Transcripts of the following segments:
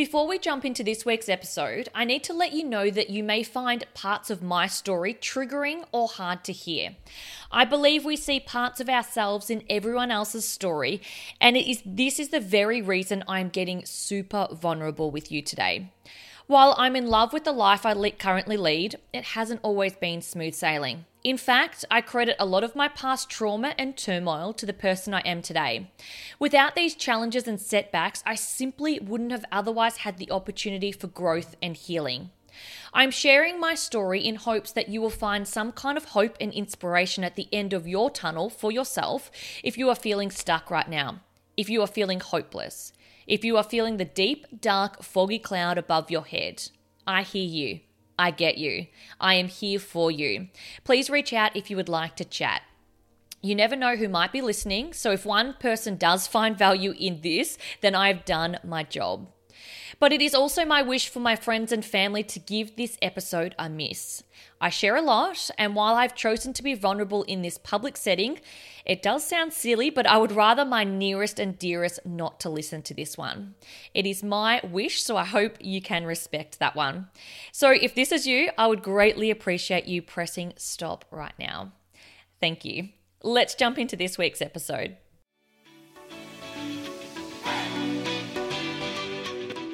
Before we jump into this week's episode, I need to let you know that you may find parts of my story triggering or hard to hear. I believe we see parts of ourselves in everyone else's story, and it is this is the very reason I'm getting super vulnerable with you today. While I'm in love with the life I currently lead, it hasn't always been smooth sailing. In fact, I credit a lot of my past trauma and turmoil to the person I am today. Without these challenges and setbacks, I simply wouldn't have otherwise had the opportunity for growth and healing. I'm sharing my story in hopes that you will find some kind of hope and inspiration at the end of your tunnel for yourself if you are feeling stuck right now, if you are feeling hopeless, if you are feeling the deep, dark, foggy cloud above your head. I hear you. I get you. I am here for you. Please reach out if you would like to chat. You never know who might be listening, so if one person does find value in this, then I've done my job. But it is also my wish for my friends and family to give this episode a miss. I share a lot, and while I've chosen to be vulnerable in this public setting, it does sound silly, but I would rather my nearest and dearest not to listen to this one. It is my wish, so I hope you can respect that one. So if this is you, I would greatly appreciate you pressing stop right now. Thank you. Let's jump into this week's episode.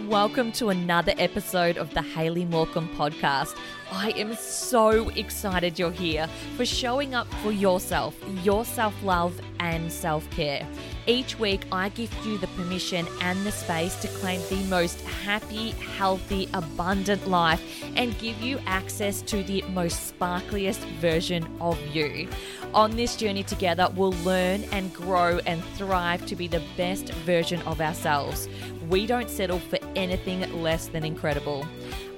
Welcome to another episode of the Hayley Morcom podcast. I am so excited you're here for showing up for yourself, your self love, and self care. Each week, I give you the permission and the space to claim the most happy, healthy, abundant life and give you access to the most sparkliest version of you. On this journey together, we'll learn and grow and thrive to be the best version of ourselves. We don't settle for anything less than incredible.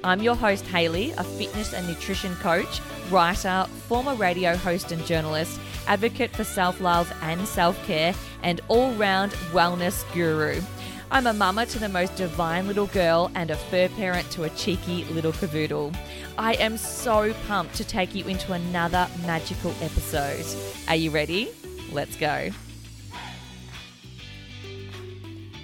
I'm your host, Hayley, a fitness and nutrition coach, writer, former radio host and journalist, advocate for self love and self care, and all round wellness guru. I'm a mama to the most divine little girl and a fur parent to a cheeky little cavoodle. I am so pumped to take you into another magical episode. Are you ready? Let's go.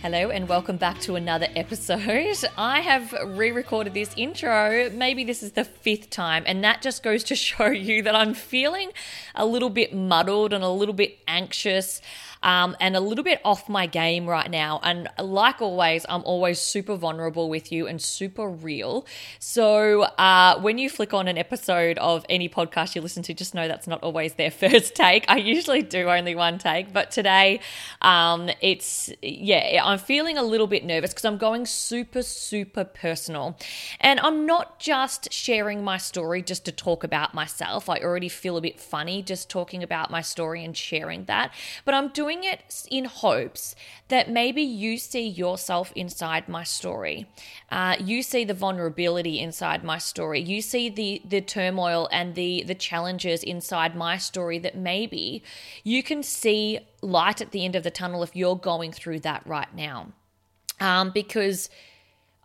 Hello, and welcome back to another episode. I have re recorded this intro. Maybe this is the fifth time, and that just goes to show you that I'm feeling a little bit muddled and a little bit anxious um, and a little bit off my game right now. And like always, I'm always super vulnerable with you and super real. So uh, when you flick on an episode of any podcast you listen to, just know that's not always their first take. I usually do only one take, but today um, it's, yeah, I'm feeling a little bit nervous because I'm going super, super personal. And I'm not just sharing my story just to talk about myself. I already feel a bit funny just talking about my story and sharing that, but I'm doing doing it in hopes that maybe you see yourself inside my story. Uh, you see the vulnerability inside my story. You see the the turmoil and the the challenges inside my story that maybe you can see light at the end of the tunnel if you're going through that right now. Um, because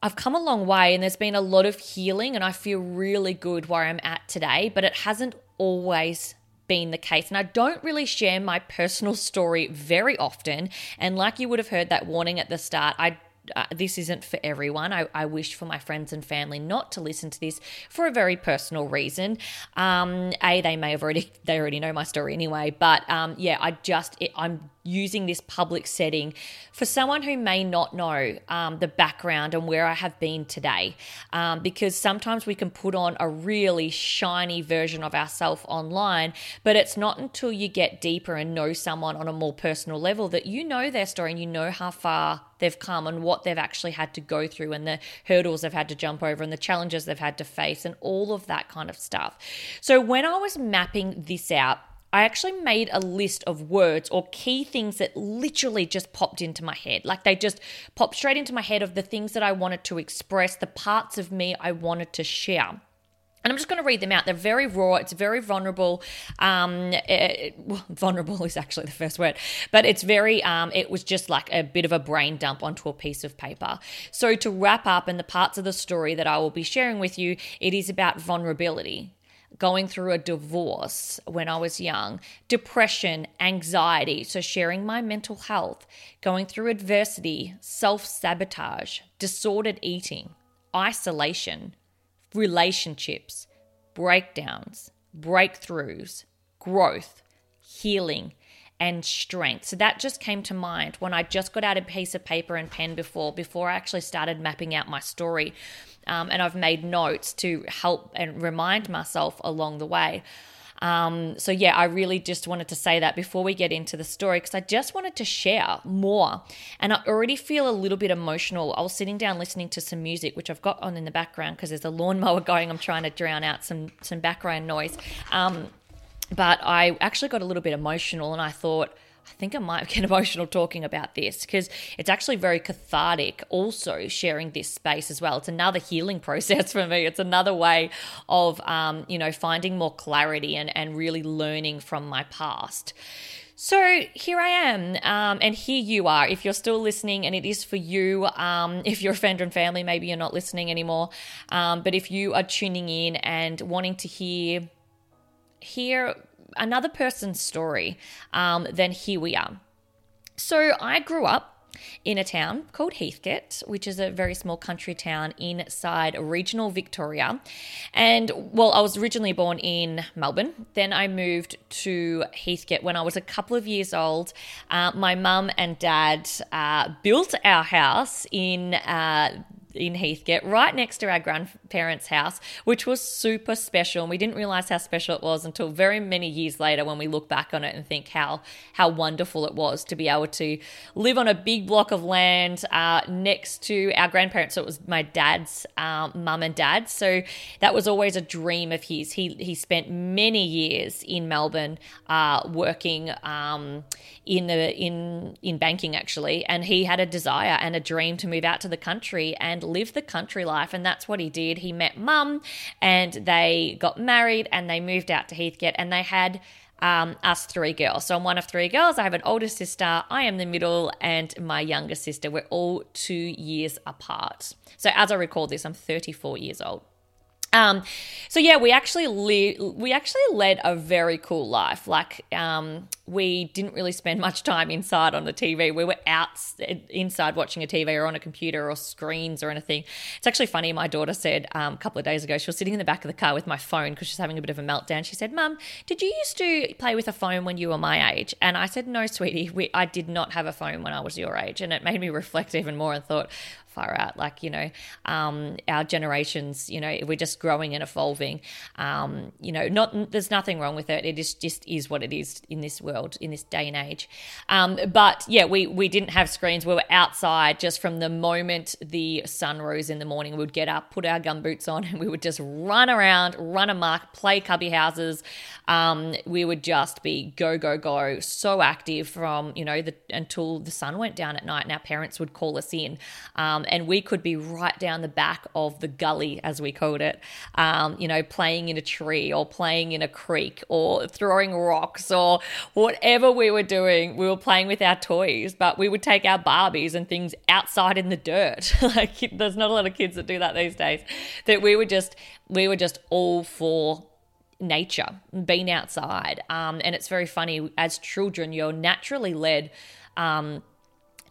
I've come a long way and there's been a lot of healing and I feel really good where I'm at today, but it hasn't always been the case. And I don't really share my personal story very often. And like you would have heard that warning at the start, I uh, this isn't for everyone. I, I, wish for my friends and family not to listen to this for a very personal reason. Um, a, they may have already they already know my story anyway, but um, yeah, I just it, I'm using this public setting for someone who may not know um, the background and where I have been today. Um, because sometimes we can put on a really shiny version of ourselves online, but it's not until you get deeper and know someone on a more personal level that you know their story and you know how far they've come and what they've actually had to go through and the hurdles they've had to jump over and the challenges they've had to face and all of that kind of stuff. So when I was mapping this out, I actually made a list of words or key things that literally just popped into my head. Like they just popped straight into my head of the things that I wanted to express, the parts of me I wanted to share. And I'm just going to read them out. They're very raw. It's very vulnerable. Um, it, well, vulnerable is actually the first word, but it's very. Um, it was just like a bit of a brain dump onto a piece of paper. So to wrap up, and the parts of the story that I will be sharing with you, it is about vulnerability going through a divorce when I was young, depression, anxiety, so sharing my mental health, going through adversity, self sabotage, disordered eating, isolation, relationships, breakdowns, breakthroughs, growth, healing, and strength. So that just came to mind when I just got out a piece of paper and pen before before I actually started mapping out my story. Um, and I've made notes to help and remind myself along the way. Um, so, yeah, I really just wanted to say that before we get into the story because I just wanted to share more. And I already feel a little bit emotional. I was sitting down listening to some music, which I've got on in the background because there's a lawnmower going. I'm trying to drown out some, some background noise. Um, but I actually got a little bit emotional and I thought, I think I might get emotional talking about this because it's actually very cathartic also sharing this space as well. It's another healing process for me. It's another way of, um, you know, finding more clarity and, and really learning from my past. So here I am, um, and here you are. If you're still listening, and it is for you, um, if you're a friend and family, maybe you're not listening anymore. Um, but if you are tuning in and wanting to hear hear another person's story, um, then here we are. So I grew up in a town called Heathcote, which is a very small country town inside regional Victoria. And well, I was originally born in Melbourne. Then I moved to Heathcote when I was a couple of years old. Uh, my mum and dad uh, built our house in. Uh, in Heathcote, right next to our grandparents' house, which was super special. And we didn't realize how special it was until very many years later when we look back on it and think how how wonderful it was to be able to live on a big block of land uh, next to our grandparents. So it was my dad's um, mum and dad. So that was always a dream of his. He he spent many years in Melbourne uh, working um, in the in in banking actually, and he had a desire and a dream to move out to the country and and live the country life. And that's what he did. He met mum and they got married and they moved out to Heathcote and they had um, us three girls. So I'm one of three girls. I have an older sister, I am the middle, and my younger sister. We're all two years apart. So as I recall this, I'm 34 years old. Um, so yeah, we actually li- we actually led a very cool life. Like, um, we didn't really spend much time inside on the TV. We were out inside watching a TV or on a computer or screens or anything. It's actually funny. My daughter said um, a couple of days ago she was sitting in the back of the car with my phone because she's having a bit of a meltdown. She said, "Mum, did you used to play with a phone when you were my age?" And I said, "No, sweetie. We, I did not have a phone when I was your age." And it made me reflect even more and thought, far out. Like, you know, um, our generations, you know, just just growing and evolving. Um, you know, not there's nothing wrong with it. It is just is what it is in this world in this day and age. Um, but yeah, we we didn't have screens. We were outside just from the moment the sun rose in the morning. We would get up, put our gum boots on, and we would just run around, run amok, play cubby houses. Um, we would just be go go go, so active from you know the until the sun went down at night, and our parents would call us in, um, and we could be right down the back of the gully as we called it, um, you know, playing in a tree or playing in a creek or throwing rocks or whatever we were doing. We were playing with our toys, but we would take our Barbies and things outside in the dirt. like there's not a lot of kids that do that these days. That we were just we were just all for nature, being outside. Um, and it's very funny as children, you're naturally led um,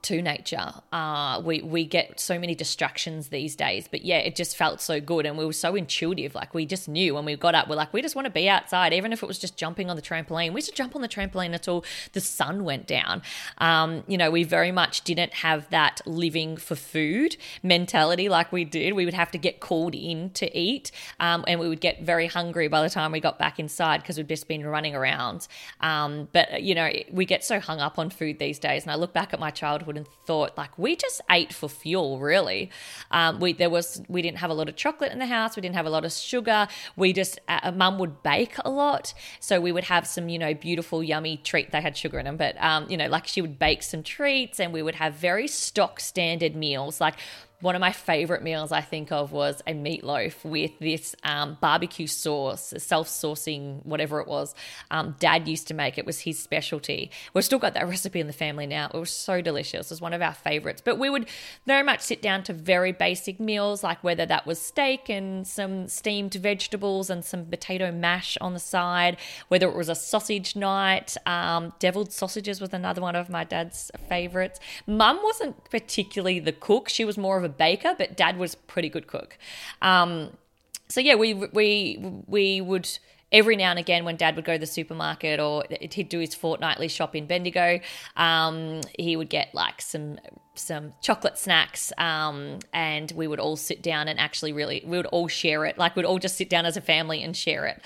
to nature. Uh, we we get so many distractions these days, but yeah, it just felt so good, and we were so intuitive. Like we just knew when we got up, we're like, we just want to be outside, even if it was just jumping on the trampoline. We used to jump on the trampoline until the sun went down. Um, you know, we very much didn't have that living for food mentality like we did. We would have to get called in to eat, um, and we would get very hungry by the time we got back inside because we'd just been running around. Um, but you know, we get so hung up on food these days, and I look back at my childhood childhood and thought like we just ate for fuel really. Um, we there was we didn't have a lot of chocolate in the house. We didn't have a lot of sugar. We just uh, mum would bake a lot. So we would have some you know beautiful yummy treat. They had sugar in them but um, you know like she would bake some treats and we would have very stock standard meals like one of my favorite meals I think of was a meatloaf with this um, barbecue sauce, self saucing, whatever it was. Um, Dad used to make it was his specialty. We've still got that recipe in the family now. It was so delicious. It was one of our favorites. But we would very much sit down to very basic meals, like whether that was steak and some steamed vegetables and some potato mash on the side, whether it was a sausage night. Um, deviled sausages was another one of my dad's favorites. Mum wasn't particularly the cook; she was more of a a baker, but dad was pretty good cook. Um, so yeah, we we we would every now and again when dad would go to the supermarket or he'd do his fortnightly shop in bendigo um, he would get like some some chocolate snacks um, and we would all sit down and actually really we would all share it. Like we'd all just sit down as a family and share it.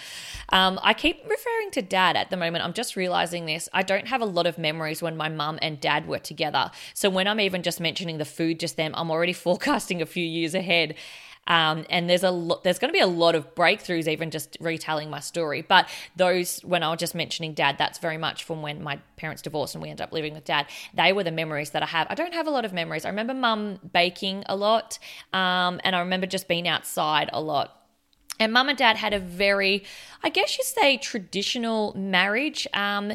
Um, i keep referring to dad at the moment. I'm just realizing this. I don't have a lot of memories when my mum and dad were together. So when i'm even just mentioning the food just then i'm already forecasting a few years ahead um, and there's a lot, there's going to be a lot of breakthroughs, even just retelling my story. But those, when I was just mentioning dad, that's very much from when my parents divorced and we ended up living with dad. They were the memories that I have. I don't have a lot of memories. I remember mum baking a lot, um, and I remember just being outside a lot. And mum and dad had a very, I guess you say, traditional marriage. Um,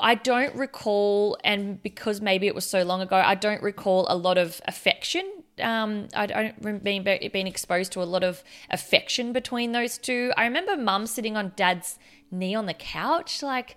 I don't recall, and because maybe it was so long ago, I don't recall a lot of affection um, I don't remember being exposed to a lot of affection between those two. I remember mum sitting on dad's knee on the couch, like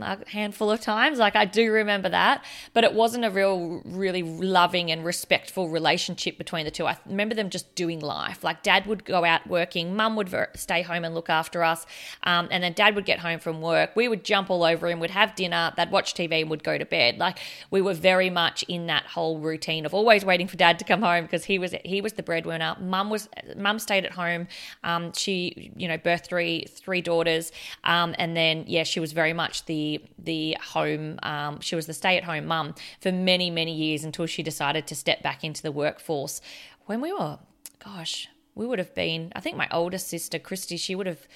a handful of times. Like I do remember that, but it wasn't a real, really loving and respectful relationship between the two. I remember them just doing life. Like dad would go out working, mum would stay home and look after us, um, and then dad would get home from work. We would jump all over him, would have dinner, they'd watch TV, and would go to bed. Like we were very much in that whole routine of always waiting for dad to come home because he was he was the breadwinner. Mum was mum stayed at home. Um, she you know birthed three three daughters, um, and then yeah she was very much the the the home. Um, she was the stay at home mum for many many years until she decided to step back into the workforce. When we were, gosh, we would have been. I think my older sister Christy, she would have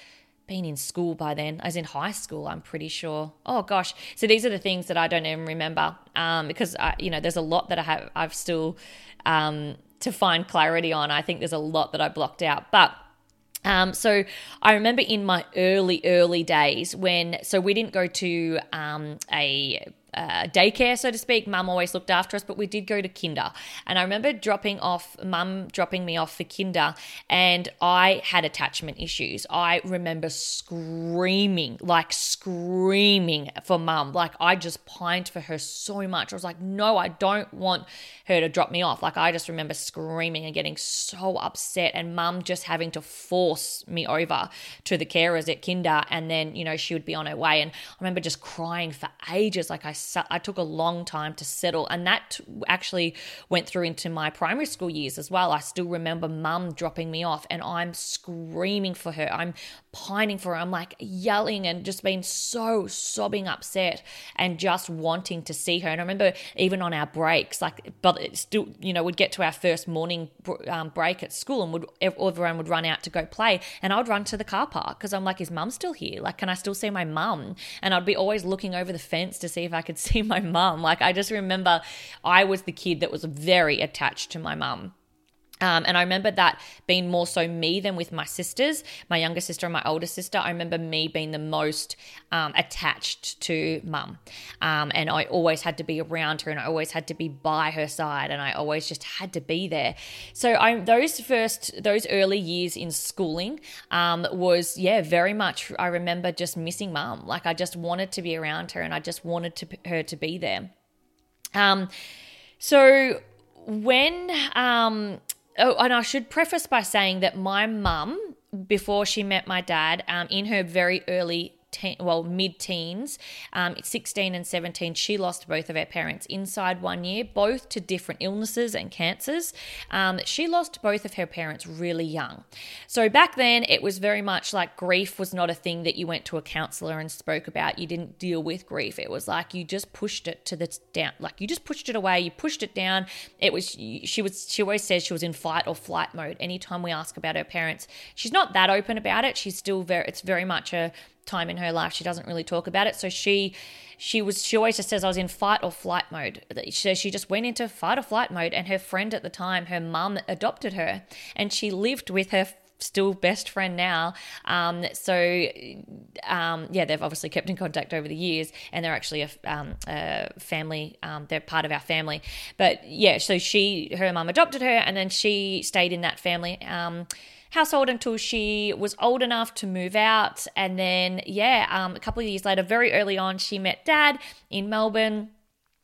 been in school by then, as in high school, I'm pretty sure. Oh gosh, so these are the things that I don't even remember um, because I, you know there's a lot that I have I've still um, to find clarity on. I think there's a lot that I blocked out, but um, so I remember in my early, early days when, so we didn't go to um, a uh, daycare, so to speak. Mum always looked after us, but we did go to kinder. And I remember dropping off, mum dropping me off for kinder, and I had attachment issues. I remember screaming, like screaming for mum. Like I just pined for her so much. I was like, no, I don't want her to drop me off. Like I just remember screaming and getting so upset, and mum just having to force me over to the carers at kinder. And then, you know, she would be on her way. And I remember just crying for ages. Like I I took a long time to settle. And that actually went through into my primary school years as well. I still remember mum dropping me off and I'm screaming for her. I'm pining for her. I'm like yelling and just being so sobbing upset and just wanting to see her. And I remember even on our breaks, like, but it still, you know, we'd get to our first morning um, break at school and would everyone would run out to go play, and I would run to the car park because I'm like, is mum still here? Like, can I still see my mum? And I'd be always looking over the fence to see if I could see my mum. Like, I just remember I was the kid that was very attached to my mum. Um, and I remember that being more so me than with my sisters, my younger sister and my older sister. I remember me being the most um, attached to mum. Um, and I always had to be around her and I always had to be by her side and I always just had to be there. So I, those first, those early years in schooling um, was, yeah, very much, I remember just missing mum. Like I just wanted to be around her and I just wanted to, her to be there. Um, so when um, Oh, and I should preface by saying that my mum, before she met my dad, um, in her very early teen, well, mid teens, um, 16 and 17, she lost both of her parents inside one year, both to different illnesses and cancers. Um, she lost both of her parents really young. So back then, it was very much like grief was not a thing that you went to a counselor and spoke about. You didn't deal with grief. It was like you just pushed it to the down, like you just pushed it away, you pushed it down. It was, she was, she always says she was in fight or flight mode. Anytime we ask about her parents, she's not that open about it. She's still very, it's very much a, time in her life she doesn't really talk about it so she she was she always just says i was in fight or flight mode so she just went into fight or flight mode and her friend at the time her mum adopted her and she lived with her still best friend now. Um, so, um, yeah, they've obviously kept in contact over the years, and they're actually a, um, a family. Um, they're part of our family. But yeah, so she, her mum adopted her, and then she stayed in that family um, household until she was old enough to move out. And then, yeah, um, a couple of years later, very early on, she met dad in Melbourne.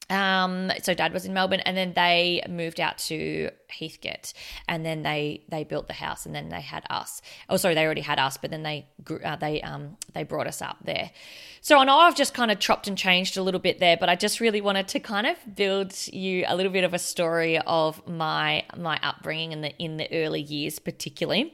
Um, so dad was in Melbourne, and then they moved out to Heathcote, and then they they built the house, and then they had us. Oh, sorry, they already had us, but then they uh, they um they brought us up there. So I know I've just kind of chopped and changed a little bit there, but I just really wanted to kind of build you a little bit of a story of my my upbringing in the in the early years, particularly.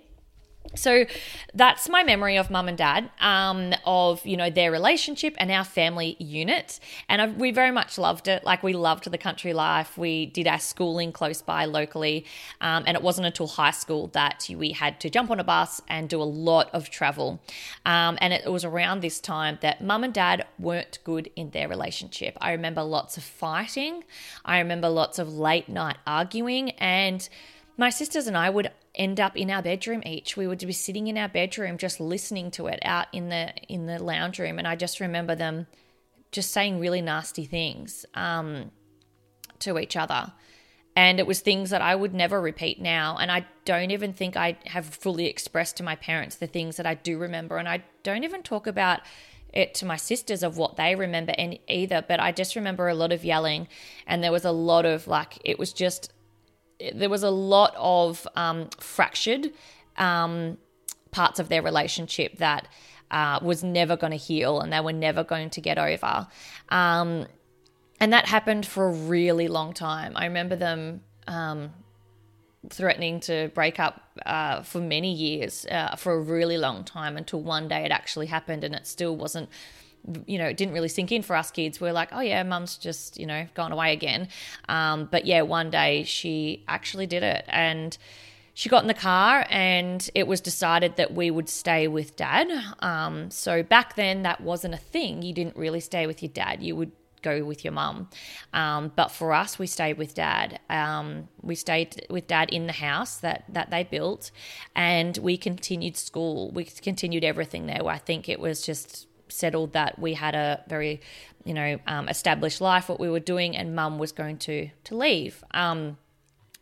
So that's my memory of mum and dad, um, of you know their relationship and our family unit, and I, we very much loved it. Like we loved the country life. We did our schooling close by locally, um, and it wasn't until high school that we had to jump on a bus and do a lot of travel. Um, and it was around this time that mum and dad weren't good in their relationship. I remember lots of fighting. I remember lots of late night arguing and my sisters and I would end up in our bedroom each. We would be sitting in our bedroom just listening to it out in the in the lounge room, and I just remember them just saying really nasty things um, to each other. And it was things that I would never repeat now. And I don't even think I have fully expressed to my parents the things that I do remember. And I don't even talk about it to my sisters of what they remember either. But I just remember a lot of yelling. And there was a lot of like, it was just there was a lot of um, fractured um, parts of their relationship that uh, was never going to heal and they were never going to get over. Um, and that happened for a really long time. I remember them um, threatening to break up uh, for many years, uh, for a really long time, until one day it actually happened and it still wasn't you know, it didn't really sink in for us kids. We are like, oh yeah, mum's just, you know, gone away again. Um, but yeah, one day she actually did it and she got in the car and it was decided that we would stay with dad. Um, so back then that wasn't a thing. You didn't really stay with your dad. You would go with your mum. Um, but for us, we stayed with dad. Um, we stayed with dad in the house that, that they built and we continued school. We continued everything there. I think it was just settled that we had a very, you know, um, established life, what we were doing, and mum was going to to leave. Um,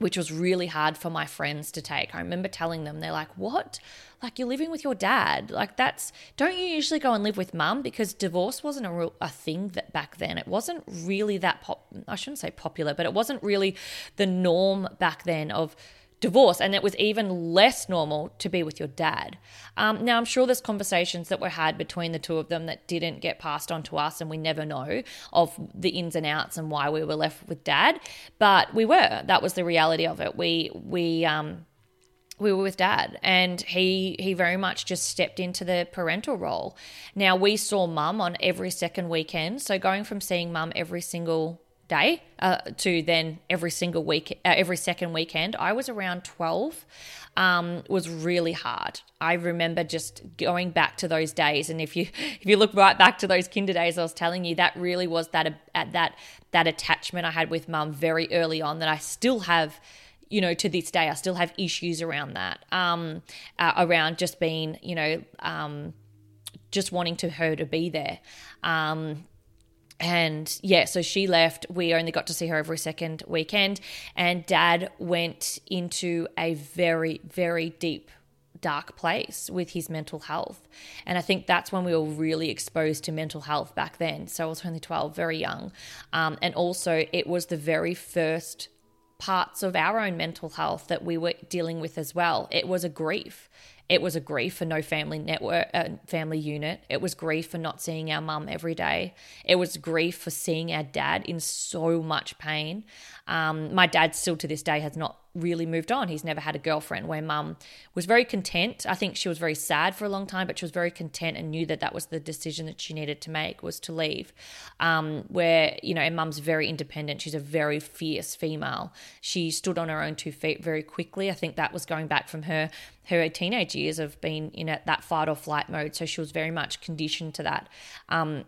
which was really hard for my friends to take. I remember telling them, they're like, What? Like, you're living with your dad. Like, that's, don't you usually go and live with mum? Because divorce wasn't a, real, a thing that back then. It wasn't really that pop, I shouldn't say popular, but it wasn't really the norm back then of divorce, and it was even less normal to be with your dad. Um, now, I'm sure there's conversations that were had between the two of them that didn't get passed on to us, and we never know of the ins and outs and why we were left with dad. But we were. That was the reality of it. We we um, we were with dad and he he very much just stepped into the parental role now we saw mum on every second weekend so going from seeing mum every single day uh, to then every single week uh, every second weekend i was around 12 um, was really hard i remember just going back to those days and if you if you look right back to those kinder days i was telling you that really was that at that that attachment i had with mum very early on that i still have you know, to this day, I still have issues around that, um, uh, around just being, you know, um, just wanting to her to be there. Um, and yeah, so she left. We only got to see her every second weekend. And dad went into a very, very deep, dark place with his mental health. And I think that's when we were really exposed to mental health back then. So I was only 12, very young. Um, and also, it was the very first parts of our own mental health that we were dealing with as well. It was a grief. It was a grief for no family network, uh, family unit. It was grief for not seeing our mum every day. It was grief for seeing our dad in so much pain. Um, my dad still to this day has not really moved on. He's never had a girlfriend where mum was very content. I think she was very sad for a long time, but she was very content and knew that that was the decision that she needed to make was to leave. Um, where, you know, and mum's very independent. She's a very fierce female. She stood on her own two feet very quickly. I think that was going back from her her teenage years of being in a, that fight or flight mode. So she was very much conditioned to that. Um,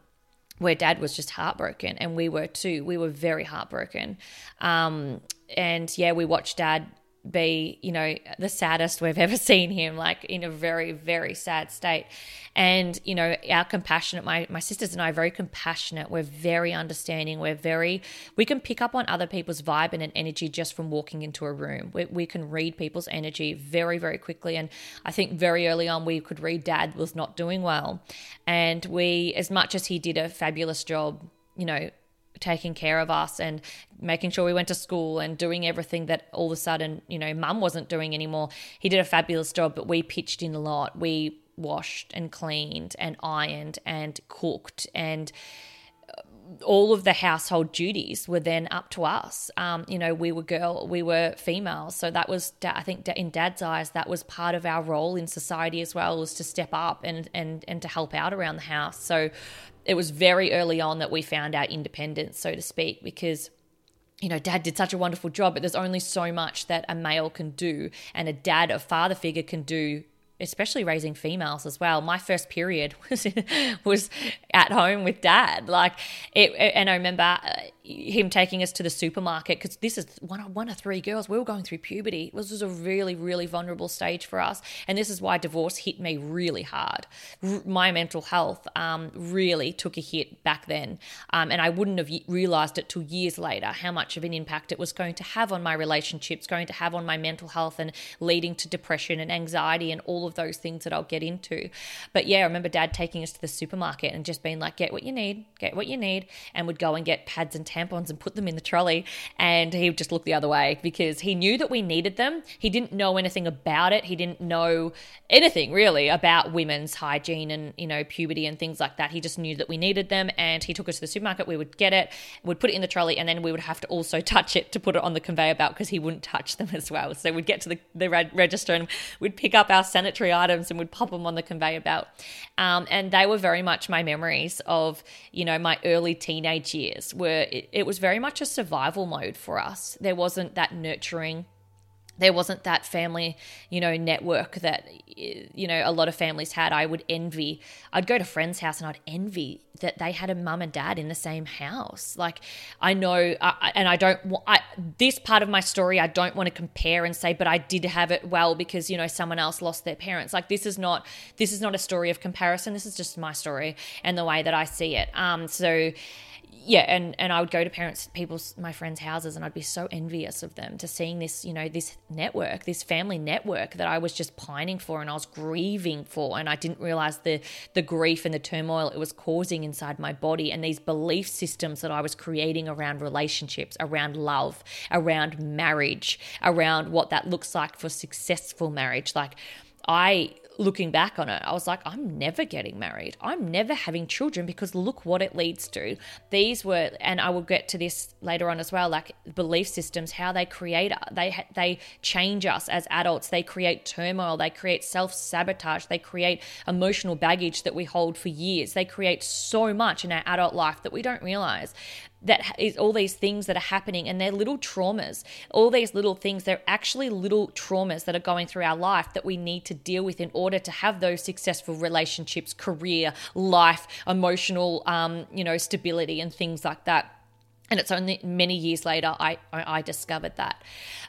where dad was just heartbroken and we were too. We were very heartbroken. Um, and yeah, we watched dad be, you know, the saddest we've ever seen him, like in a very, very sad state. And, you know, our compassionate, my, my sisters and I are very compassionate. We're very understanding. We're very, we can pick up on other people's vibe and an energy just from walking into a room. We, we can read people's energy very, very quickly. And I think very early on, we could read dad was not doing well. And we, as much as he did a fabulous job, you know, taking care of us and making sure we went to school and doing everything that all of a sudden, you know, mum wasn't doing anymore. He did a fabulous job, but we pitched in a lot. We washed and cleaned and ironed and cooked and uh, all of the household duties were then up to us. Um, you know, we were girl, we were females, so that was, I think, in Dad's eyes, that was part of our role in society as well, was to step up and and and to help out around the house. So it was very early on that we found our independence, so to speak, because you know, dad did such a wonderful job, but there's only so much that a male can do and a dad, a father figure can do especially raising females as well. My first period was was at home with dad. Like it, and I remember uh, him taking us to the supermarket because this is one of, one of three girls. We were going through puberty. This was a really really vulnerable stage for us, and this is why divorce hit me really hard. My mental health um, really took a hit back then, um, and I wouldn't have realized it till years later how much of an impact it was going to have on my relationships, going to have on my mental health, and leading to depression and anxiety and all of those things that I'll get into. But yeah, I remember dad taking us to the supermarket and just being like, get what you need, get what you need. And would go and get pads and tampons and put them in the trolley. And he would just look the other way because he knew that we needed them. He didn't know anything about it. He didn't know anything really about women's hygiene and, you know, puberty and things like that. He just knew that we needed them. And he took us to the supermarket. We would get it, would put it in the trolley, and then we would have to also touch it to put it on the conveyor belt because he wouldn't touch them as well. So we'd get to the, the register and we'd pick up our sanitary items items and would pop them on the conveyor belt. Um, and they were very much my memories of, you know, my early teenage years where it, it was very much a survival mode for us. There wasn't that nurturing there wasn't that family, you know, network that, you know, a lot of families had. I would envy. I'd go to friends' house and I'd envy that they had a mum and dad in the same house. Like, I know, and I don't, I, this part of my story, I don't want to compare and say, but I did have it well because, you know, someone else lost their parents. Like, this is not, this is not a story of comparison. This is just my story and the way that I see it. Um, so, yeah, and and I would go to parents, people's, my friends' houses, and I'd be so envious of them to seeing this, you know, this network, this family network that I was just pining for and I was grieving for, and I didn't realize the the grief and the turmoil it was causing inside my body, and these belief systems that I was creating around relationships, around love, around marriage, around what that looks like for successful marriage, like. I looking back on it, I was like, I'm never getting married. I'm never having children because look what it leads to. These were, and I will get to this later on as well, like belief systems, how they create, they they change us as adults. They create turmoil. They create self sabotage. They create emotional baggage that we hold for years. They create so much in our adult life that we don't realize that is all these things that are happening and they're little traumas all these little things they're actually little traumas that are going through our life that we need to deal with in order to have those successful relationships career life emotional um, you know stability and things like that and it's only many years later I, I, discovered that.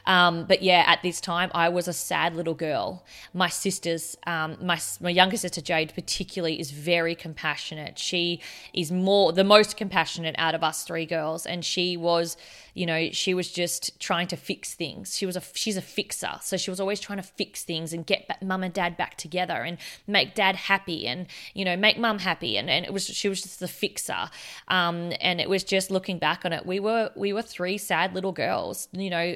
Um, but yeah, at this time, I was a sad little girl. My sisters, um, my, my younger sister Jade, particularly, is very compassionate. She is more, the most compassionate out of us three girls. And she was you know, she was just trying to fix things. She was a she's a fixer, so she was always trying to fix things and get mum and dad back together and make dad happy and you know make mum happy. And, and it was she was just the fixer. Um, and it was just looking back on it, we were we were three sad little girls, you know,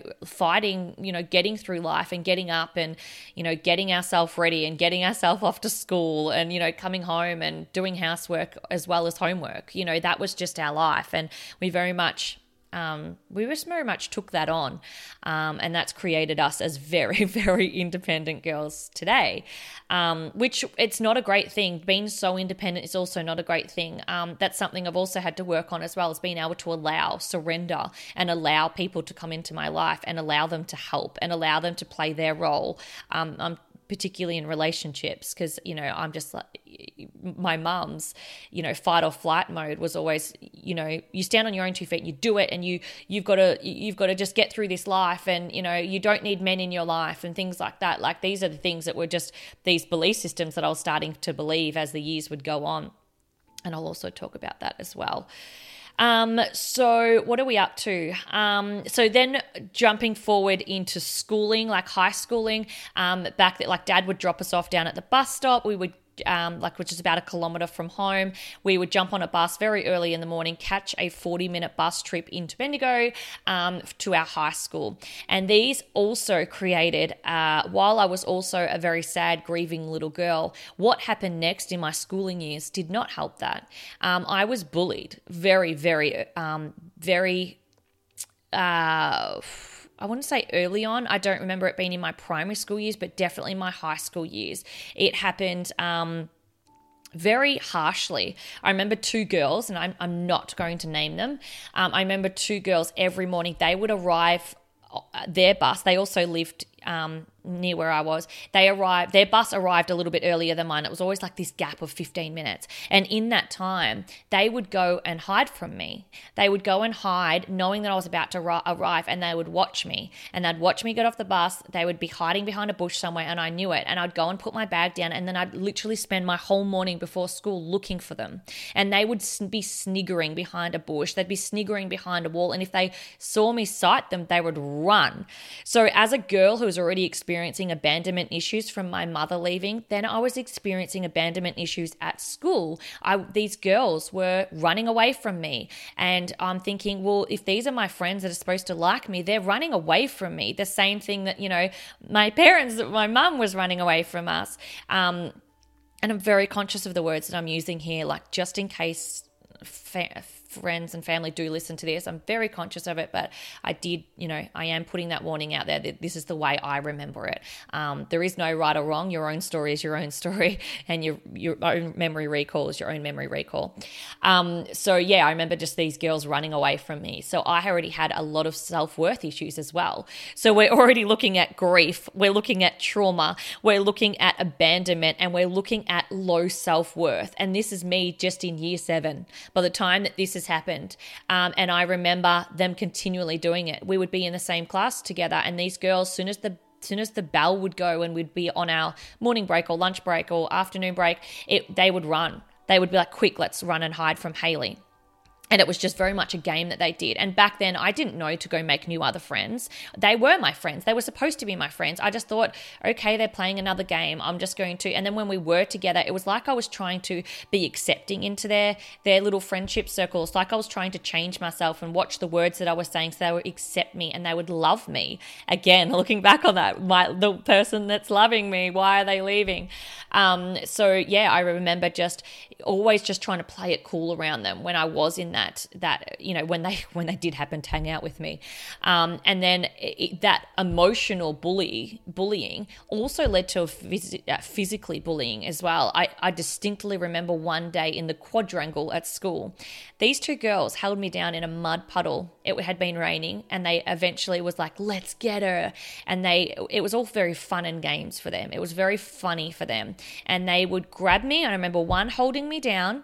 fighting, you know, getting through life and getting up and you know getting ourselves ready and getting ourselves off to school and you know coming home and doing housework as well as homework. You know, that was just our life, and we very much um, we just very much took that on, um, and that's created us as very, very independent girls today. Um, which it's not a great thing. Being so independent is also not a great thing. Um, that's something I've also had to work on as well as being able to allow, surrender, and allow people to come into my life and allow them to help and allow them to play their role. Um, I'm particularly in relationships because you know i'm just like my mum's you know fight or flight mode was always you know you stand on your own two feet and you do it and you you've got to you've got to just get through this life and you know you don't need men in your life and things like that. Like these are the things that were just these belief systems that i was starting to believe as the years would go on. And i'll also talk about that as well um, so what are we up to? Um, so then jumping forward into schooling, like high schooling, um, back that like dad would drop us off down at the bus stop. We would um, like which is about a kilometre from home. We would jump on a bus very early in the morning, catch a 40 minute bus trip into Bendigo um, to our high school. And these also created, uh, while I was also a very sad, grieving little girl, what happened next in my schooling years did not help that. Um, I was bullied very, very, um, very. Uh, I wouldn't say early on. I don't remember it being in my primary school years, but definitely my high school years. It happened. Um, very harshly. I remember two girls, and I'm, I'm not going to name them. Um, I remember two girls every morning, they would arrive uh, their bus. They also lived um, near where I was, they arrived, their bus arrived a little bit earlier than mine. It was always like this gap of 15 minutes. And in that time, they would go and hide from me. They would go and hide knowing that I was about to arrive and they would watch me. And they'd watch me get off the bus. They would be hiding behind a bush somewhere and I knew it. And I'd go and put my bag down and then I'd literally spend my whole morning before school looking for them. And they would be sniggering behind a bush. They'd be sniggering behind a wall. And if they saw me sight them, they would run. So as a girl who was already experiencing abandonment issues from my mother leaving, then I was experiencing abandonment issues at school. I, these girls were running away from me. And I'm thinking, well, if these are my friends that are supposed to like me, they're running away from me. The same thing that, you know, my parents, my mum was running away from us. Um, and I'm very conscious of the words that I'm using here, like just in case. Fa- friends and family do listen to this. I'm very conscious of it, but I did, you know, I am putting that warning out there that this is the way I remember it. Um, there is no right or wrong. Your own story is your own story, and your your own memory recall is your own memory recall. Um, so yeah, I remember just these girls running away from me. So I already had a lot of self worth issues as well. So we're already looking at grief. We're looking at trauma. We're looking at abandonment, and we're looking at low self worth. And this is me just in year seven. By the time that this has happened. Um, and I remember them continually doing it. We would be in the same class together, and these girls, soon as the soon as the bell would go and we'd be on our morning break or lunch break or afternoon break, it, they would run. They would be like, quick, let's run and hide from Hayley. And it was just very much a game that they did. And back then, I didn't know to go make new other friends. They were my friends. They were supposed to be my friends. I just thought, okay, they're playing another game. I'm just going to. And then when we were together, it was like I was trying to be accepting into their their little friendship circles. Like I was trying to change myself and watch the words that I was saying, so they would accept me and they would love me. Again, looking back on that, my the person that's loving me, why are they leaving? Um, so yeah, I remember just always just trying to play it cool around them when I was in that that that you know when they when they did happen to hang out with me, um, and then it, that emotional bully bullying also led to phys- uh, physically bullying as well. I, I distinctly remember one day in the quadrangle at school, these two girls held me down in a mud puddle. It had been raining, and they eventually was like, "Let's get her," and they it was all very fun and games for them. It was very funny for them, and they would grab me. I remember one holding me down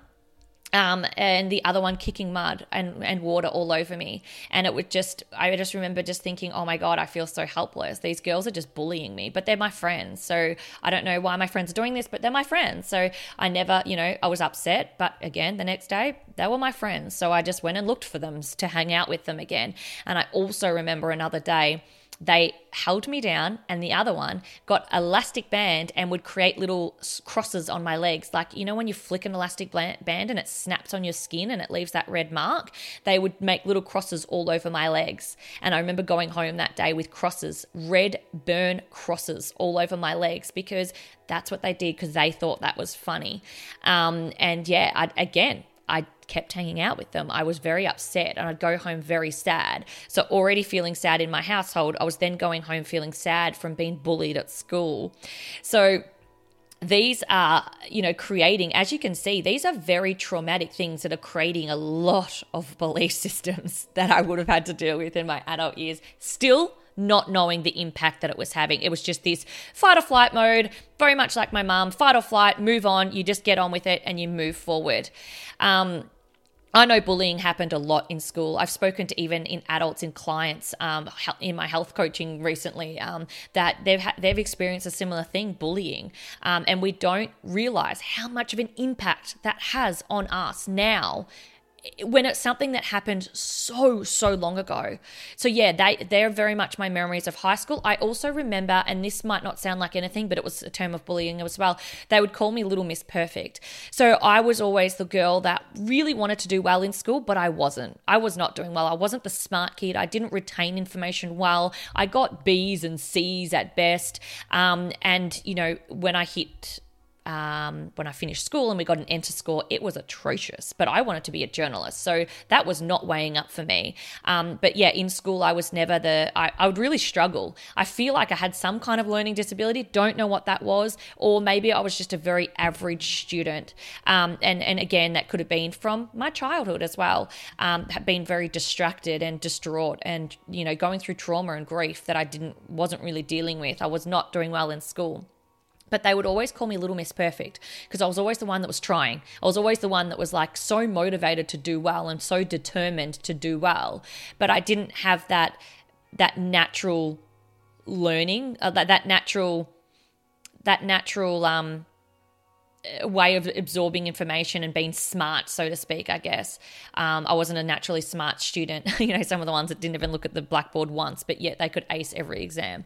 um, and the other one kicking mud and, and water all over me. And it would just, I just remember just thinking, oh my God, I feel so helpless. These girls are just bullying me, but they're my friends. So I don't know why my friends are doing this, but they're my friends. So I never, you know, I was upset. But again, the next day, they were my friends. So I just went and looked for them to hang out with them again. And I also remember another day they held me down and the other one got elastic band and would create little crosses on my legs. Like you know when you flick an elastic band and it snaps on your skin and it leaves that red mark? They would make little crosses all over my legs. And i remember going home that day with crosses red burn crosses all over my legs because that's what they did because they thought that was funny. Um, and yeah I, again I kept hanging out with them. I was very upset and I'd go home very sad. So, already feeling sad in my household, I was then going home feeling sad from being bullied at school. So, these are, you know, creating, as you can see, these are very traumatic things that are creating a lot of belief systems that I would have had to deal with in my adult years. Still, not knowing the impact that it was having. It was just this fight or flight mode, very much like my mum fight or flight, move on, you just get on with it and you move forward. Um, I know bullying happened a lot in school. I've spoken to even in adults in clients um, in my health coaching recently um, that they've ha- they've experienced a similar thing, bullying, um, and we don't realize how much of an impact that has on us now when it's something that happened so so long ago. So yeah they they're very much my memories of high school. I also remember and this might not sound like anything but it was a term of bullying as well they would call me little miss perfect. So i was always the girl that really wanted to do well in school but i wasn't. I was not doing well. I wasn't the smart kid. I didn't retain information well. I got b's and c's at best. Um, and you know when i hit um, when I finished school and we got an enter score, it was atrocious. But I wanted to be a journalist, so that was not weighing up for me. Um, but yeah, in school, I was never the, I, I would really struggle. I feel like I had some kind of learning disability, don't know what that was, or maybe I was just a very average student. Um, and, and again, that could have been from my childhood as well, um, been very distracted and distraught and, you know, going through trauma and grief that I didn't, wasn't really dealing with. I was not doing well in school. But they would always call me Little Miss Perfect because I was always the one that was trying. I was always the one that was like so motivated to do well and so determined to do well. But I didn't have that that natural learning, uh, that that natural that natural um way of absorbing information and being smart, so to speak, I guess. Um, I wasn't a naturally smart student. you know, some of the ones that didn't even look at the blackboard once, but yet they could ace every exam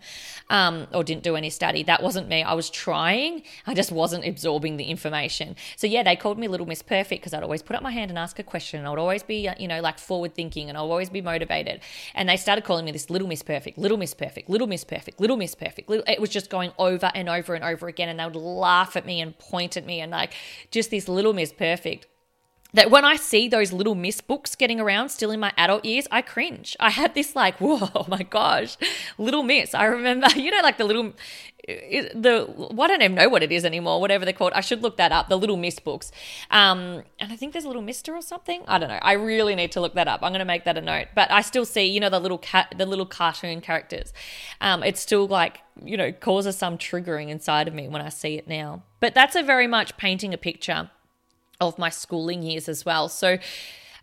um, or didn't do any study. That wasn't me. I was trying, I just wasn't absorbing the information. So, yeah, they called me Little Miss Perfect because I'd always put up my hand and ask a question. I would always be, you know, like forward thinking and I'd always be motivated. And they started calling me this Little Miss Perfect, Little Miss Perfect, Little Miss Perfect, Little Miss Perfect. It was just going over and over and over again. And they would laugh at me and point at me and like just this little miss perfect that when I see those little miss books getting around still in my adult years, I cringe. I had this like, whoa, oh my gosh, little miss. I remember, you know, like the little, the, well, I don't even know what it is anymore, whatever they're called. I should look that up, the little miss books. Um, and I think there's a little mister or something. I don't know. I really need to look that up. I'm going to make that a note. But I still see, you know, the little cat, the little cartoon characters. Um, it's still like, you know, causes some triggering inside of me when I see it now. But that's a very much painting a picture of my schooling years as well. So,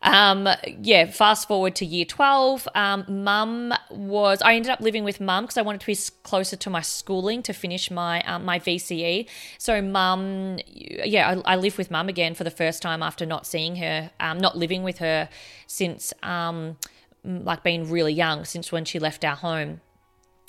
Um, yeah, fast forward to year 12. Um, mum was, I ended up living with mum because I wanted to be closer to my schooling to finish my um, my VCE. So, mum, yeah, I, I with mum again for the first time after not seeing her, um, not living with her since, um, like, being really young, since when she left our home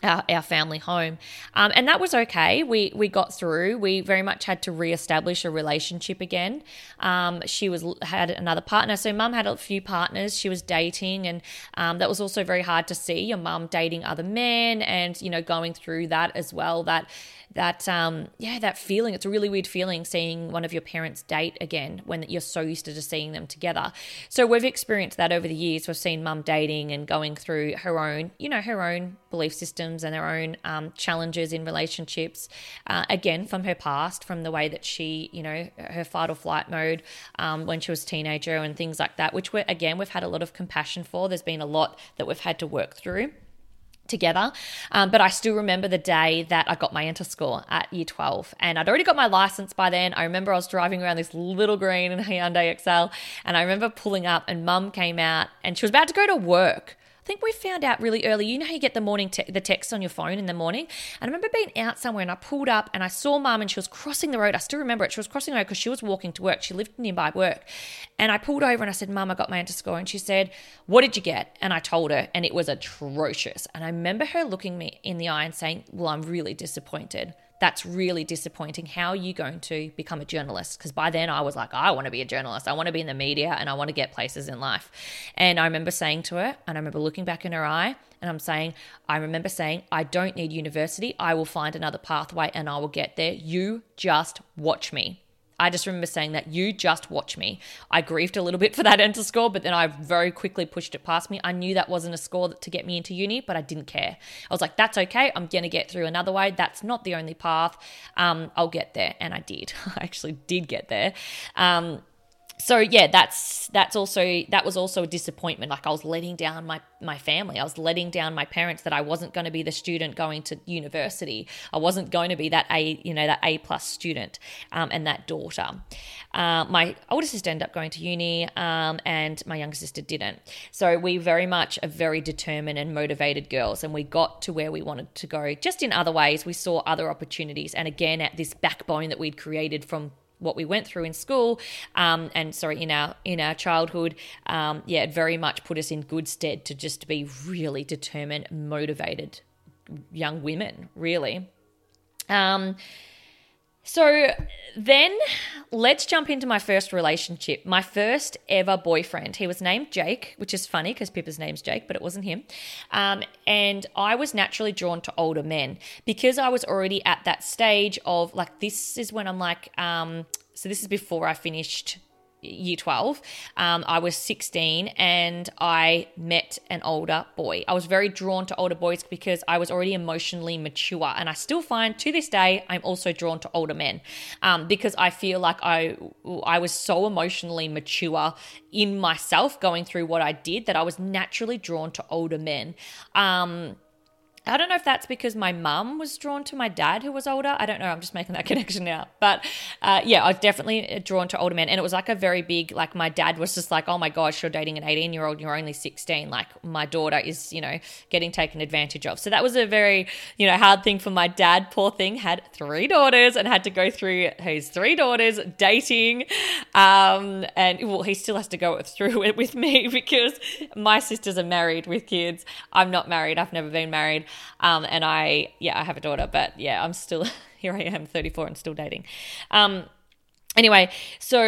our, our family home. Um, and that was okay. We we got through. We very much had to reestablish a relationship again. Um, she was had another partner. So mum had a few partners she was dating, and um, that was also very hard to see your mum dating other men, and you know going through that as well. That that um yeah that feeling it's a really weird feeling seeing one of your parents date again when you're so used to just seeing them together so we've experienced that over the years we've seen mum dating and going through her own you know her own belief and her own um, challenges in relationships uh, again from her past from the way that she you know her fight or flight mode um, when she was a teenager and things like that which we're again we've had a lot of compassion for there's been a lot that we've had to work through together. Um, but I still remember the day that I got my enter score at year 12. And I'd already got my license by then. I remember I was driving around this little green Hyundai Excel. And I remember pulling up, and mum came out and she was about to go to work think we found out really early. You know how you get the morning te- the text on your phone in the morning. And I remember being out somewhere and I pulled up and I saw mum and she was crossing the road. I still remember it. She was crossing the road because she was walking to work. She lived nearby work. And I pulled over and I said, "Mum, I got my enter score." And she said, "What did you get?" And I told her, and it was atrocious. And I remember her looking me in the eye and saying, "Well, I'm really disappointed." That's really disappointing. How are you going to become a journalist? Because by then I was like, I want to be a journalist. I want to be in the media and I want to get places in life. And I remember saying to her, and I remember looking back in her eye, and I'm saying, I remember saying, I don't need university. I will find another pathway and I will get there. You just watch me. I just remember saying that you just watch me. I grieved a little bit for that enter score, but then I very quickly pushed it past me. I knew that wasn't a score to get me into uni, but I didn't care. I was like, that's okay. I'm going to get through another way. That's not the only path. Um, I'll get there. And I did. I actually did get there. Um, so yeah that's that's also that was also a disappointment. Like i was letting down my my family. I was letting down my parents that i wasn't going to be the student going to university. I wasn't going to be that a you know that a plus student um, and that daughter. Uh, my older sister ended up going to uni um, and my younger sister didn't. So we very much are very determined and motivated girls and we got to where we wanted to go. Just in other ways we saw other opportunities and again at this backbone that we'd created from what we went through in school um, and sorry in our in our childhood um, yeah it very much put us in good stead to just be really determined motivated young women really. Um, so then let's jump into my first relationship. My first ever boyfriend. He was named Jake, which is funny because Pippa's name's Jake, but it wasn't him. Um, and I was naturally drawn to older men because I was already at that stage of like, this is when I'm like, um, so this is before I finished year 12. Um, I was 16 and I met an older boy. I was very drawn to older boys because I was already emotionally mature. And I still find to this day, I'm also drawn to older men um, because I feel like I, I was so emotionally mature in myself going through what I did that I was naturally drawn to older men. Um, I don't know if that's because my mum was drawn to my dad who was older. I don't know. I'm just making that connection now. But uh, yeah, I was definitely drawn to older men. And it was like a very big, like my dad was just like, oh my gosh, you're dating an 18 year old, you're only 16. Like my daughter is, you know, getting taken advantage of. So that was a very, you know, hard thing for my dad. Poor thing had three daughters and had to go through his three daughters dating. Um, and well, he still has to go through it with me because my sisters are married with kids. I'm not married. I've never been married. Um, and I, yeah, I have a daughter, but yeah, I'm still, here I am, 34 and still dating. Um, Anyway, so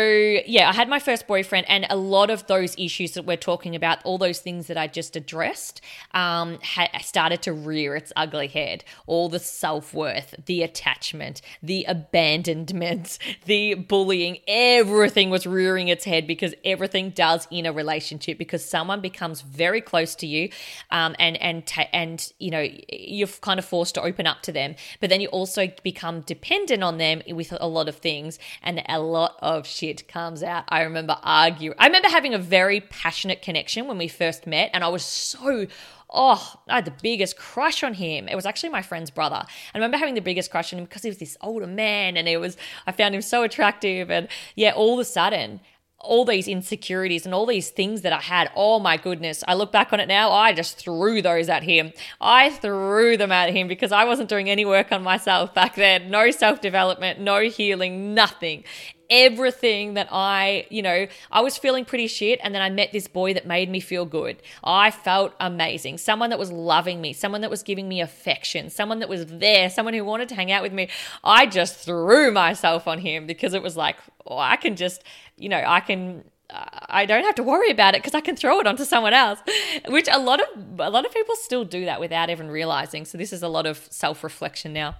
yeah, I had my first boyfriend, and a lot of those issues that we're talking about, all those things that I just addressed, um, ha- started to rear its ugly head. All the self worth, the attachment, the abandonment, the bullying, everything was rearing its head because everything does in a relationship. Because someone becomes very close to you, um, and and ta- and you know you're kind of forced to open up to them, but then you also become dependent on them with a lot of things and a lot of shit comes out. I remember arguing. I remember having a very passionate connection when we first met, and I was so oh, I had the biggest crush on him. It was actually my friend's brother. I remember having the biggest crush on him because he was this older man and it was I found him so attractive and yeah, all of a sudden all these insecurities and all these things that I had. Oh my goodness. I look back on it now, I just threw those at him. I threw them at him because I wasn't doing any work on myself back then. No self development, no healing, nothing everything that I, you know, I was feeling pretty shit. And then I met this boy that made me feel good. I felt amazing. Someone that was loving me, someone that was giving me affection, someone that was there, someone who wanted to hang out with me. I just threw myself on him because it was like, oh, I can just, you know, I can. I don't have to worry about it because I can throw it onto someone else, which a lot of a lot of people still do that without even realizing. So this is a lot of self reflection now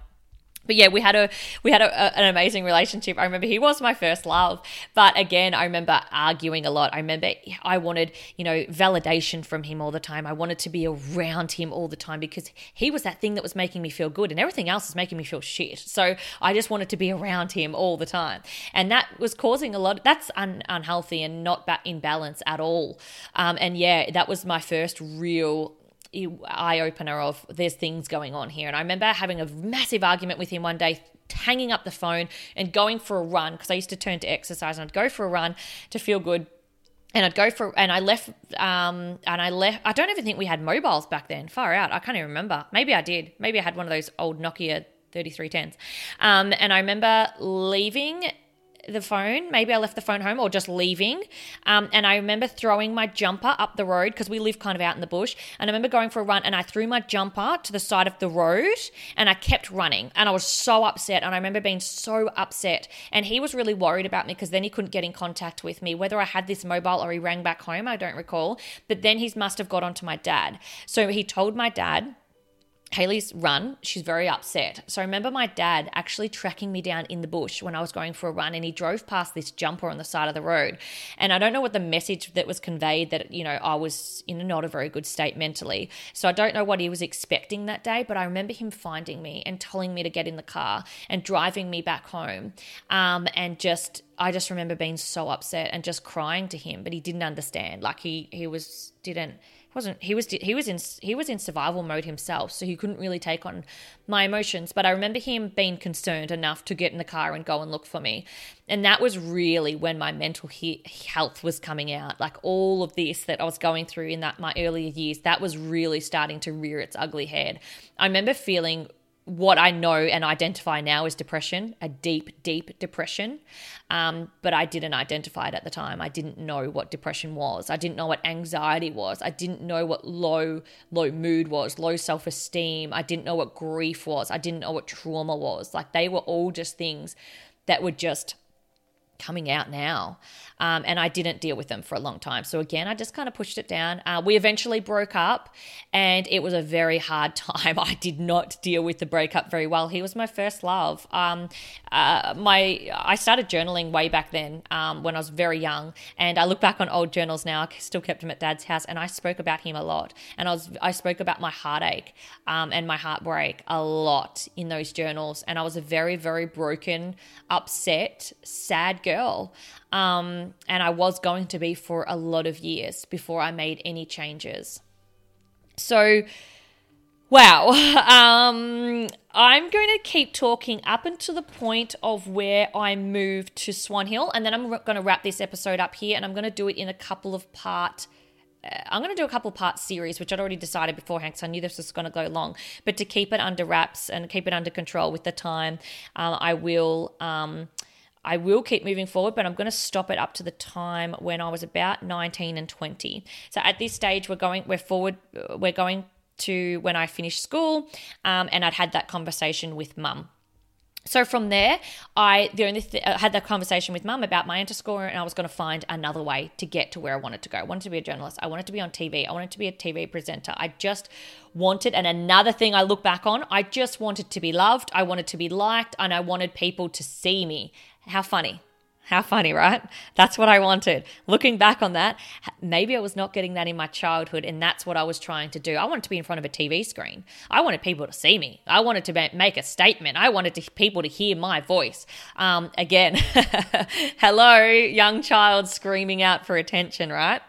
but yeah, we had a we had a, a, an amazing relationship. I remember he was my first love, but again, I remember arguing a lot. I remember I wanted you know validation from him all the time. I wanted to be around him all the time because he was that thing that was making me feel good, and everything else is making me feel shit. So I just wanted to be around him all the time, and that was causing a lot. That's un, unhealthy and not in balance at all. Um, and yeah, that was my first real eye opener of there's things going on here. And I remember having a massive argument with him one day, hanging up the phone and going for a run because I used to turn to exercise and I'd go for a run to feel good. And I'd go for, and I left, um, and I left. I don't even think we had mobiles back then. Far out. I can't even remember. Maybe I did. Maybe I had one of those old Nokia 3310s. Um, and I remember leaving the phone. Maybe I left the phone home or just leaving. Um, and I remember throwing my jumper up the road because we live kind of out in the bush. And I remember going for a run and I threw my jumper to the side of the road and I kept running. And I was so upset. And I remember being so upset. And he was really worried about me because then he couldn't get in contact with me. Whether I had this mobile or he rang back home, I don't recall. But then he must have got onto my dad. So he told my dad Hayley's run, she's very upset. So I remember my dad actually tracking me down in the bush when I was going for a run and he drove past this jumper on the side of the road. And I don't know what the message that was conveyed that, you know, I was in not a very good state mentally. So I don't know what he was expecting that day, but I remember him finding me and telling me to get in the car and driving me back home. Um, and just, I just remember being so upset and just crying to him, but he didn't understand. Like he, he was, didn't, wasn't he was he was in he was in survival mode himself so he couldn't really take on my emotions but i remember him being concerned enough to get in the car and go and look for me. And that was really when my mental he- health was coming out like all of this that i was going through in that my earlier years that was really starting to rear its ugly head. I remember feeling what I know and identify now is depression, a deep, deep depression. Um, but I didn't identify it at the time. I didn't know what depression was. I didn't know what anxiety was. I didn't know what low, low mood was, low self esteem. I didn't know what grief was. I didn't know what trauma was. Like they were all just things that were just coming out now. Um, and I didn't deal with them for a long time. So again, I just kind of pushed it down. Uh, we eventually broke up, and it was a very hard time. I did not deal with the breakup very well. He was my first love. Um, uh, my I started journaling way back then um, when I was very young, and I look back on old journals now. I still kept him at Dad's house, and I spoke about him a lot. And I was I spoke about my heartache um, and my heartbreak a lot in those journals. And I was a very very broken, upset, sad girl. Um, and I was going to be for a lot of years before I made any changes. So, wow. Um, I'm going to keep talking up until the point of where I moved to Swan Hill, and then I'm going to wrap this episode up here, and I'm going to do it in a couple of part. Uh, I'm going to do a couple part series, which I'd already decided beforehand because I knew this was going to go long. But to keep it under wraps and keep it under control with the time, um, I will. Um, I will keep moving forward, but I'm going to stop it up to the time when I was about 19 and 20. So at this stage, we're going, we're forward, we're going to when I finished school, um, and I'd had that conversation with mum. So from there, I the only th- uh, had that conversation with mum about my interscore, and I was going to find another way to get to where I wanted to go. I wanted to be a journalist. I wanted to be on TV. I wanted to be a TV presenter. I just wanted, and another thing I look back on, I just wanted to be loved. I wanted to be liked, and I wanted people to see me how funny. How funny, right? That's what I wanted. Looking back on that, maybe I was not getting that in my childhood, and that's what I was trying to do. I wanted to be in front of a TV screen. I wanted people to see me. I wanted to make a statement. I wanted to, people to hear my voice. Um, again, hello, young child screaming out for attention, right?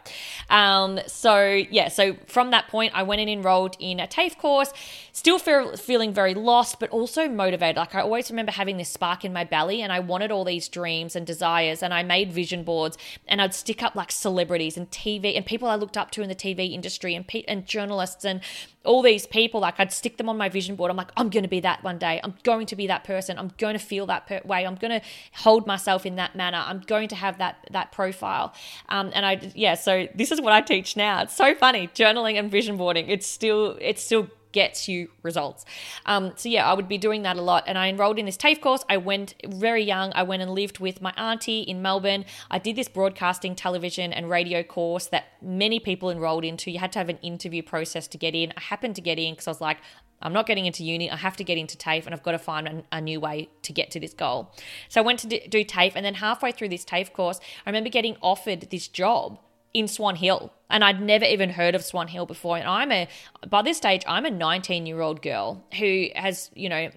Um, so, yeah, so from that point, I went and enrolled in a TAFE course, still feel, feeling very lost, but also motivated. Like I always remember having this spark in my belly, and I wanted all these dreams and desires desires and I made vision boards and I'd stick up like celebrities and TV and people I looked up to in the TV industry and and journalists and all these people like I'd stick them on my vision board. I'm like I'm going to be that one day. I'm going to be that person. I'm going to feel that per- way. I'm going to hold myself in that manner. I'm going to have that that profile. Um, and I yeah, so this is what I teach now. It's so funny journaling and vision boarding. It's still it's still gets you results. Um, so yeah, I would be doing that a lot. And I enrolled in this TAFE course. I went very young. I went and lived with my auntie in Melbourne. I did this broadcasting, television, and radio course that many people enrolled into. You had to have an interview process to get in. I happened to get in because I was like, I'm not getting into uni. I have to get into TAFE and I've got to find a, a new way to get to this goal. So I went to do TAFE. And then halfway through this TAFE course, I remember getting offered this job in Swan Hill. And I'd never even heard of Swan Hill before. And I'm a, by this stage, I'm a 19 year old girl who has, you know,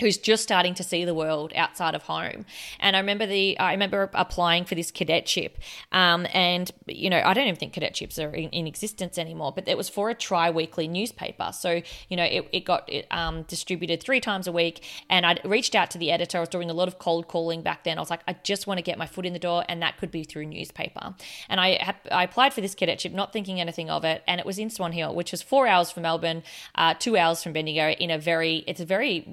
who's just starting to see the world outside of home. And I remember the I remember applying for this cadetship, um, and you know I don't even think cadetships are in, in, existence anymore. But it was for a tri-weekly newspaper, so you know it, it got it, um, distributed three times a week. And I reached out to the editor. I was doing a lot of cold calling back then. I was like, I just want to get my foot in the door, and that could be through newspaper. And I I applied for this cadetship, not thinking anything of it, and it was in Swan Hill, which was four hours from Melbourne, uh, two hours from Bendigo, in a very it's a very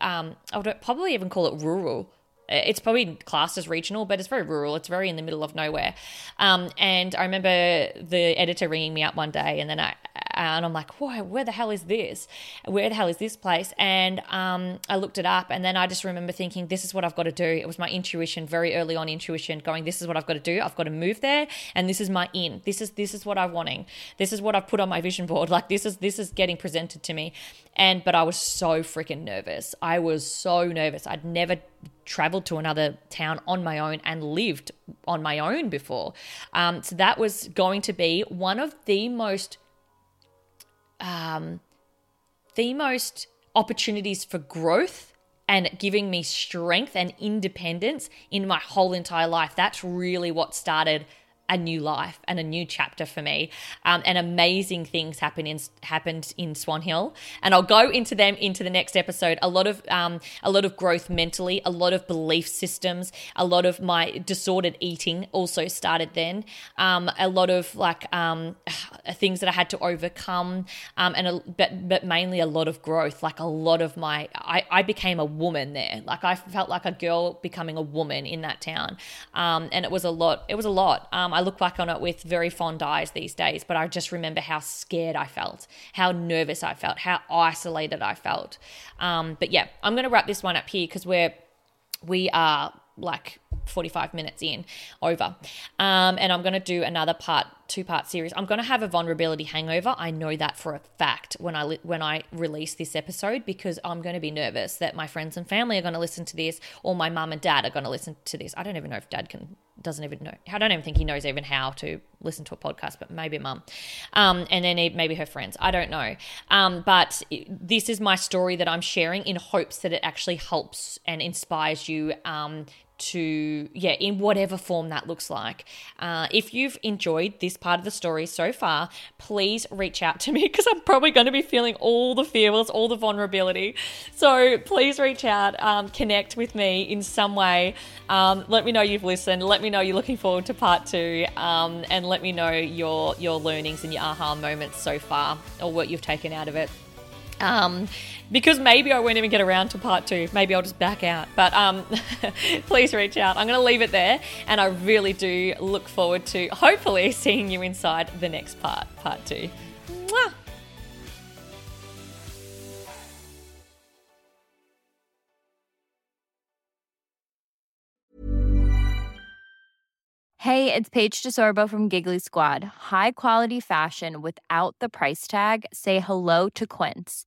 um, I would probably even call it rural. It's probably classed as regional, but it's very rural. It's very in the middle of nowhere. Um, and I remember the editor ringing me up one day, and then I and I'm like, whoa, where the hell is this? Where the hell is this place? And um, I looked it up, and then I just remember thinking, this is what I've got to do. It was my intuition, very early on intuition, going, this is what I've got to do. I've got to move there, and this is my in. This is this is what I'm wanting. This is what I've put on my vision board. Like this is this is getting presented to me, and but I was so freaking nervous. I was so nervous. I'd never traveled to another town on my own and lived on my own before. Um, so that was going to be one of the most um, the most opportunities for growth and giving me strength and independence in my whole entire life. That's really what started a new life and a new chapter for me. Um, and amazing things happen in, happened in Swan Hill, and I'll go into them into the next episode. A lot of um, a lot of growth mentally, a lot of belief systems, a lot of my disordered eating also started then. Um, a lot of like um, things that I had to overcome, um, and a, but but mainly a lot of growth. Like a lot of my, I, I became a woman there. Like I felt like a girl becoming a woman in that town, um, and it was a lot. It was a lot. Um, I look back on it with very fond eyes these days, but I just remember how scared I felt, how nervous I felt, how isolated I felt. Um, but yeah, I'm going to wrap this one up here because we're we are like 45 minutes in over. Um, and i'm going to do another part two part series. I'm going to have a vulnerability hangover. I know that for a fact when i when i release this episode because i'm going to be nervous that my friends and family are going to listen to this or my mum and dad are going to listen to this. I don't even know if dad can doesn't even know i don't even think he knows even how to listen to a podcast but maybe mum. Um, and then maybe her friends. I don't know. Um, but this is my story that i'm sharing in hopes that it actually helps and inspires you um, to, yeah, in whatever form that looks like. Uh, if you've enjoyed this part of the story so far, please reach out to me because I'm probably going to be feeling all the feels, all the vulnerability. So please reach out, um, connect with me in some way. Um, let me know you've listened. Let me know you're looking forward to part two, um, and let me know your your learnings and your aha moments so far, or what you've taken out of it. Um, because maybe I won't even get around to part two. Maybe I'll just back out. But um, please reach out. I'm going to leave it there. And I really do look forward to hopefully seeing you inside the next part, part two. Mwah! Hey, it's Paige DeSorbo from Giggly Squad. High quality fashion without the price tag? Say hello to Quince.